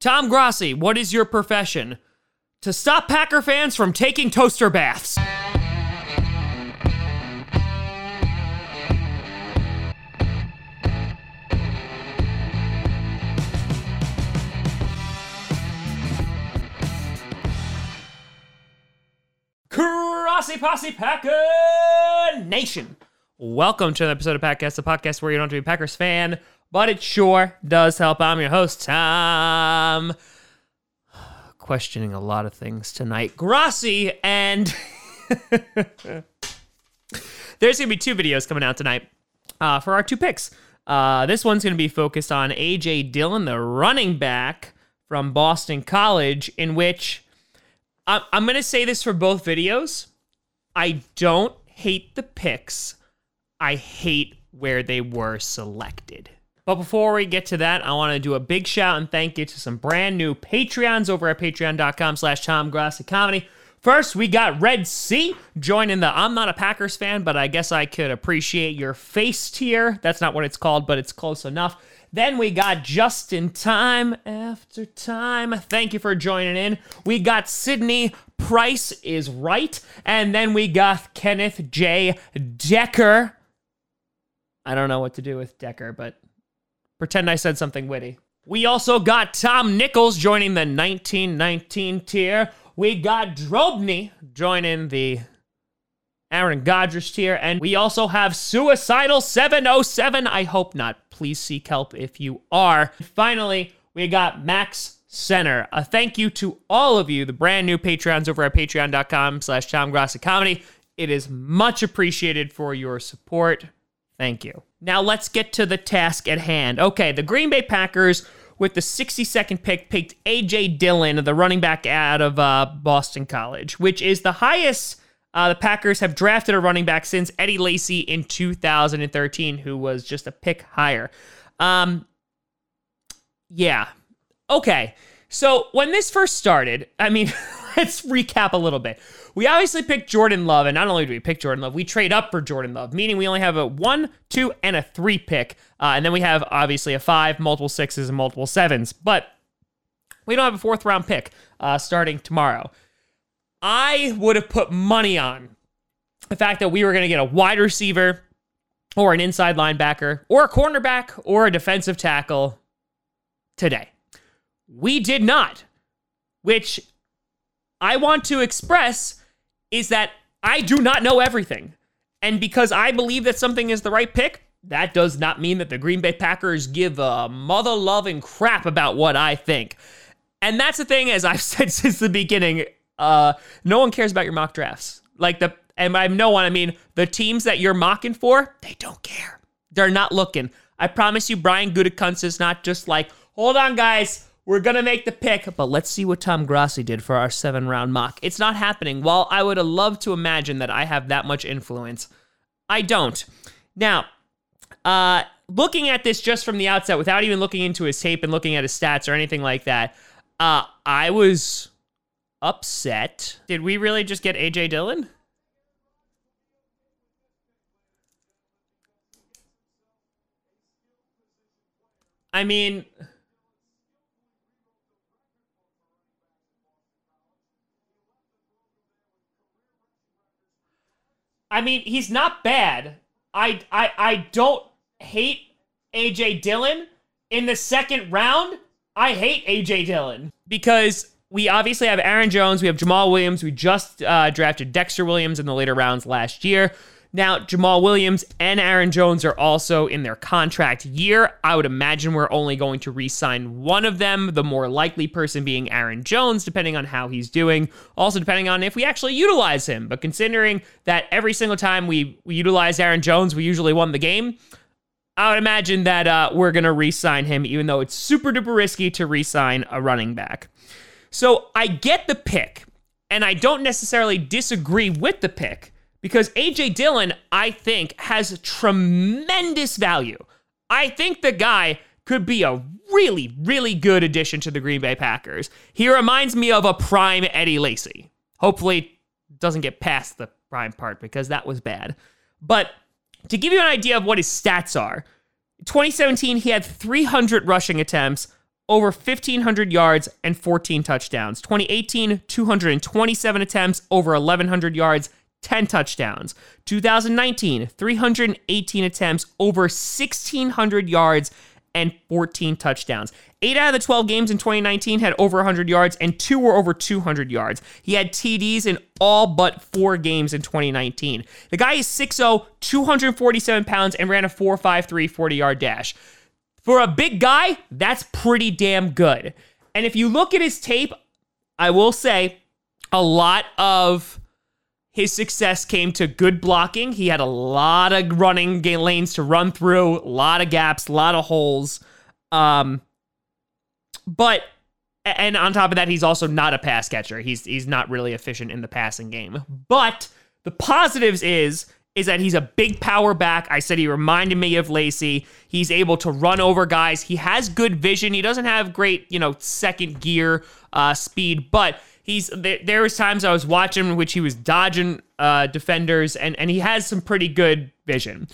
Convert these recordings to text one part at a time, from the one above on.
Tom Grossi, what is your profession? To stop Packer fans from taking toaster baths. Crossy Posse Packer Nation. Welcome to another episode of Packcast, the podcast where you don't have to be a Packers fan, but it sure does help. I'm your host, Tom. Questioning a lot of things tonight. Grossi, and there's going to be two videos coming out tonight uh, for our two picks. Uh, this one's going to be focused on A.J. Dillon, the running back from Boston College, in which I'm, I'm going to say this for both videos. I don't hate the picks. I hate where they were selected. But before we get to that, I want to do a big shout and thank you to some brand new Patreons over at patreon.com slash Tom Comedy. First, we got Red Sea joining the I'm not a Packers fan, but I guess I could appreciate your face tier. That's not what it's called, but it's close enough. Then we got Just in Time After Time. Thank you for joining in. We got Sydney Price is right. And then we got Kenneth J. Decker. I don't know what to do with Decker, but pretend I said something witty. We also got Tom Nichols joining the 1919 tier. We got Drobny joining the Aaron Godrich tier. And we also have Suicidal 707. I hope not. Please seek help if you are. Finally, we got Max Center. A thank you to all of you, the brand new Patreons over at patreon.com slash Tom Comedy. It is much appreciated for your support. Thank you. Now let's get to the task at hand. Okay, the Green Bay Packers with the 62nd pick picked A.J. Dillon, the running back out of uh, Boston College, which is the highest uh, the Packers have drafted a running back since Eddie Lacy in 2013, who was just a pick higher. Um, yeah. Okay. So when this first started, I mean, let's recap a little bit. We obviously picked Jordan Love, and not only do we pick Jordan Love, we trade up for Jordan Love, meaning we only have a one, two, and a three pick. Uh, and then we have obviously a five, multiple sixes, and multiple sevens. But we don't have a fourth round pick uh, starting tomorrow. I would have put money on the fact that we were going to get a wide receiver or an inside linebacker or a cornerback or a defensive tackle today. We did not, which I want to express is that I do not know everything. And because I believe that something is the right pick, that does not mean that the Green Bay Packers give a mother loving crap about what I think. And that's the thing, as I've said since the beginning, uh, no one cares about your mock drafts. Like the, and by no one, I mean the teams that you're mocking for, they don't care. They're not looking. I promise you, Brian Gutekunst is not just like, hold on, guys, we're gonna make the pick, but let's see what Tom Grossi did for our seven round mock. It's not happening. While I would have loved to imagine that I have that much influence, I don't. Now, uh, looking at this just from the outset, without even looking into his tape and looking at his stats or anything like that, uh, I was upset. Did we really just get AJ Dillon? I mean, I mean, he's not bad. I I I don't hate AJ Dillon in the second round. I hate AJ Dillon because we obviously have Aaron Jones, we have Jamaal Williams. We just uh, drafted Dexter Williams in the later rounds last year. Now, Jamaal Williams and Aaron Jones are also in their contract year. I would imagine we're only going to re sign one of them, the more likely person being Aaron Jones, depending on how he's doing. Also, depending on if we actually utilize him. But considering that every single time we, we utilize Aaron Jones, we usually won the game, I would imagine that uh, we're going to re sign him, even though it's super duper risky to re sign a running back. So I get the pick, and I don't necessarily disagree with the pick because AJ Dillon, I think, has tremendous value. I think the guy could be a really, really good addition to the Green Bay Packers. He reminds me of a prime Eddie Lacy. Hopefully, doesn't get past the prime part because that was bad. But to give you an idea of what his stats are, 2017 he had 300 rushing attempts, over 1,500 yards and 14 touchdowns. 2018, 227 attempts, over 1,100 yards, 10 touchdowns. 2019, 318 attempts, over 1,600 yards, and 14 touchdowns. Eight out of the 12 games in 2019 had over 100 yards, and two were over 200 yards. He had TDs in all but four games in 2019. The guy is 6'0, 247 pounds, and ran a 4.53 40 yard dash. For a big guy, that's pretty damn good. And if you look at his tape, I will say a lot of his success came to good blocking. He had a lot of running lanes to run through, a lot of gaps, a lot of holes. Um, but and on top of that, he's also not a pass catcher. He's he's not really efficient in the passing game. But the positives is is that he's a big power back. I said he reminded me of Lacy. He's able to run over guys. He has good vision. He doesn't have great, you know, second gear uh, speed, but he's there, was times I was watching him which he was dodging uh, defenders and and he has some pretty good vision.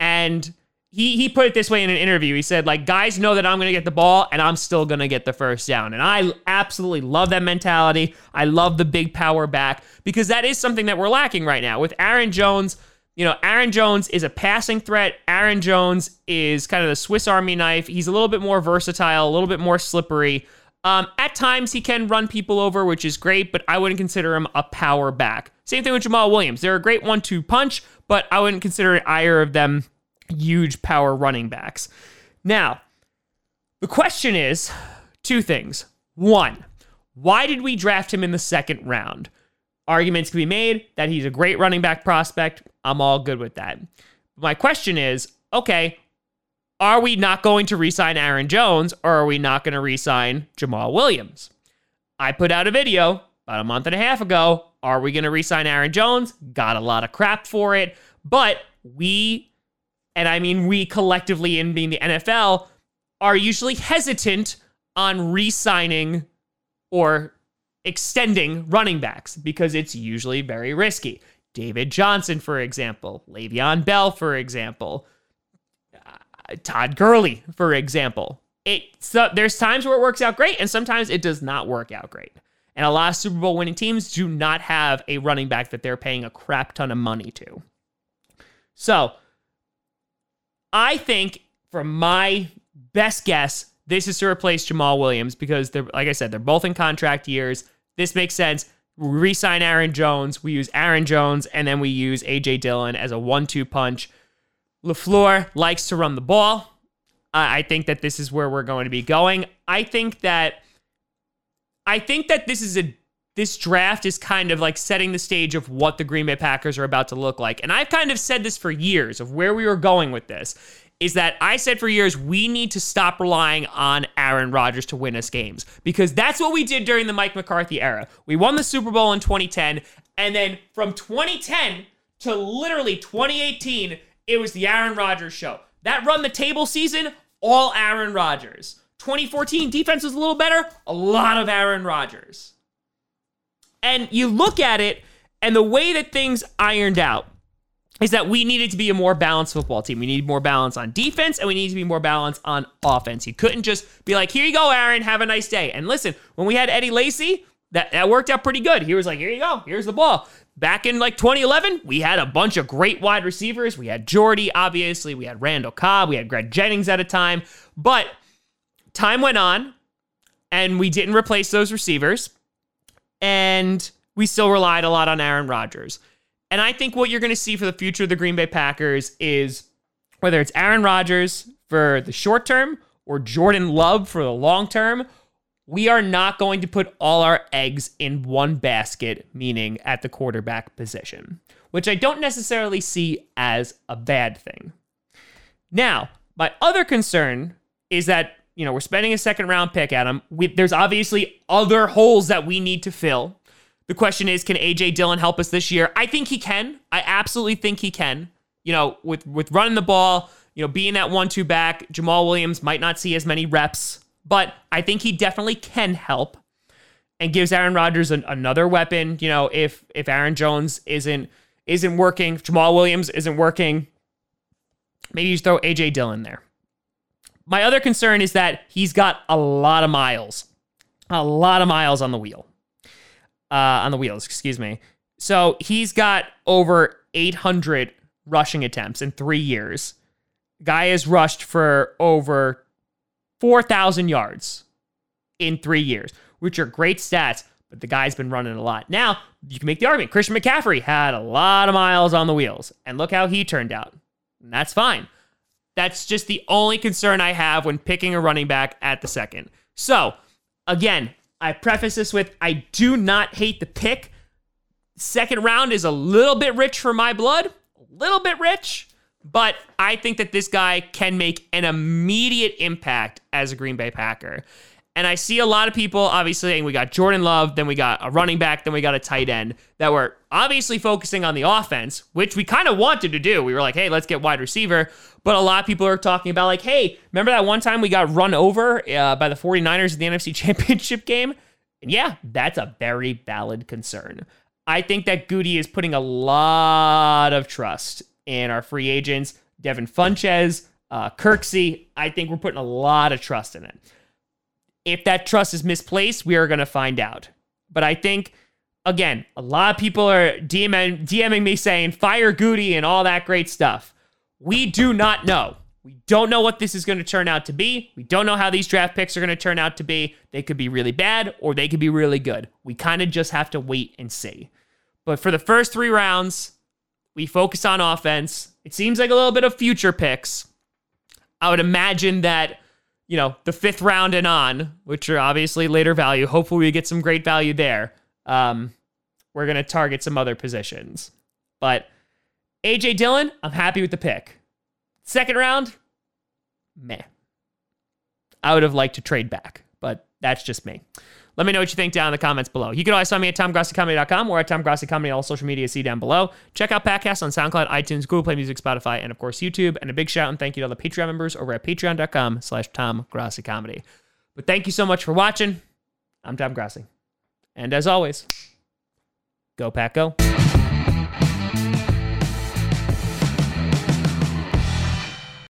And he he put it this way in an interview. He said like guys know that I'm going to get the ball and I'm still going to get the first down. And I absolutely love that mentality. I love the big power back because that is something that we're lacking right now with Aaron Jones. You know, Aaron Jones is a passing threat. Aaron Jones is kind of the Swiss Army knife. He's a little bit more versatile, a little bit more slippery. Um, at times, he can run people over, which is great, but I wouldn't consider him a power back. Same thing with Jamaal Williams. They're a great one two punch, but I wouldn't consider either of them huge power running backs. Now, the question is two things. One, why did we draft him in the second round? Arguments can be made that he's a great running back prospect. I'm all good with that. My question is okay, are we not going to re sign Aaron Jones or are we not going to re sign Jamaal Williams? I put out a video about a month and a half ago. Are we going to re sign Aaron Jones? Got a lot of crap for it. But we, and I mean we collectively in being the NFL, are usually hesitant on re signing or extending running backs because it's usually very risky. David Johnson, for example, Le'Veon Bell, for example. Todd Gurley, for example. It so there's times where it works out great, and sometimes it does not work out great. And a lot of Super Bowl winning teams do not have a running back that they're paying a crap ton of money to. So I think, from my best guess, this is to replace Jamaal Williams because they're like I said, they're both in contract years. This makes sense. We re-sign Aaron Jones. We use Aaron Jones, and then we use AJ Dillon as a one-two punch LaFleur likes to run the ball. I think that this is where we're going to be going. I think that I think that this is a this draft is kind of like setting the stage of what the Green Bay Packers are about to look like. And I've kind of said this for years of where we were going with this. Is that I said for years we need to stop relying on Aaron Rodgers to win us games because that's what we did during the Mike McCarthy era. We won the Super Bowl in 2010 and then from 2010 to literally 2018 it was the Aaron Rodgers show. That run the table season, all Aaron Rodgers. 2014 defense was a little better, a lot of Aaron Rodgers. And you look at it, and the way that things ironed out is that we needed to be a more balanced football team. We need more balance on defense, and we need to be more balanced on offense. You couldn't just be like, here you go, Aaron, have a nice day. And listen, when we had Eddie Lacy, that, that worked out pretty good. He was like, here you go, here's the ball back in like 2011, we had a bunch of great wide receivers. We had Jordy, obviously. We had Randall Cobb. We had Greg Jennings at a time. But time went on and we didn't replace those receivers. And we still relied a lot on Aaron Rodgers. And I think what you're going to see for the future of the Green Bay Packers is whether it's Aaron Rodgers for the short term or Jordan Love for the long term we are not going to put all our eggs in one basket, meaning at the quarterback position, which I don't necessarily see as a bad thing. Now, my other concern is that, you know, we're spending a second round pick at him. We, there's obviously other holes that we need to fill. The question is, can AJ Dillon help us this year? I think he can. I absolutely think he can. You know, with with running the ball, you know, being that one-two back, Jamaal Williams might not see as many reps but I think he definitely can help and gives Aaron Rodgers an, another weapon. You know, if if Aaron Jones isn't isn't working, Jamaal Williams isn't working, maybe you throw AJ Dillon there. My other concern is that he's got a lot of miles, a lot of miles on the wheel, uh, on the wheels, excuse me. So he's got over 800 rushing attempts in three years. Guy has rushed for over 4,000 yards in three years, which are great stats, but the guy's been running a lot. Now, you can make the argument Christian McCaffrey had a lot of miles on the wheels, and look how he turned out. And that's fine. That's just the only concern I have when picking a running back at the second. So, again, I preface this with I do not hate the pick. Second round is a little bit rich for my blood, a little bit rich. But I think that this guy can make an immediate impact as a Green Bay Packer. And I see a lot of people, obviously, and we got Jordan Love, then we got a running back, then we got a tight end that were obviously focusing on the offense, which we kind of wanted to do. We were like, hey, let's get wide receiver. But a lot of people are talking about, like, hey, remember that one time we got run over uh, by the 49ers in the NFC Championship game? And yeah, that's a very valid concern. I think that Goody is putting a lot of trust in our free agents, Devin Funchess, uh, Kirksey. I think we're putting a lot of trust in it. If that trust is misplaced, we are going to find out. But I think, again, a lot of people are DMing, DMing me saying fire Goody and all that great stuff. We do not know. We don't know what this is going to turn out to be. We don't know how these draft picks are going to turn out to be. They could be really bad or they could be really good. We kind of just have to wait and see. But for the first three rounds, we focus on offense. It seems like a little bit of future picks. I would imagine that, you know, the fifth round and on, which are obviously later value, hopefully we get some great value there. Um, we're going to target some other positions. But AJ Dillon, I'm happy with the pick. Second round, meh. I would have liked to trade back, but that's just me. Let me know what you think down in the comments below. You can always find me at TomGrossiComedy.com or at TomGrossiComedy, all social media, see down below. Check out podcasts on SoundCloud, iTunes, Google Play Music, Spotify, and of course YouTube. And a big shout and thank you to all the Patreon members over at patreon.com slash TomGrossiComedy. But thank you so much for watching. I'm Tom Grossi. And as always, go Pack Go.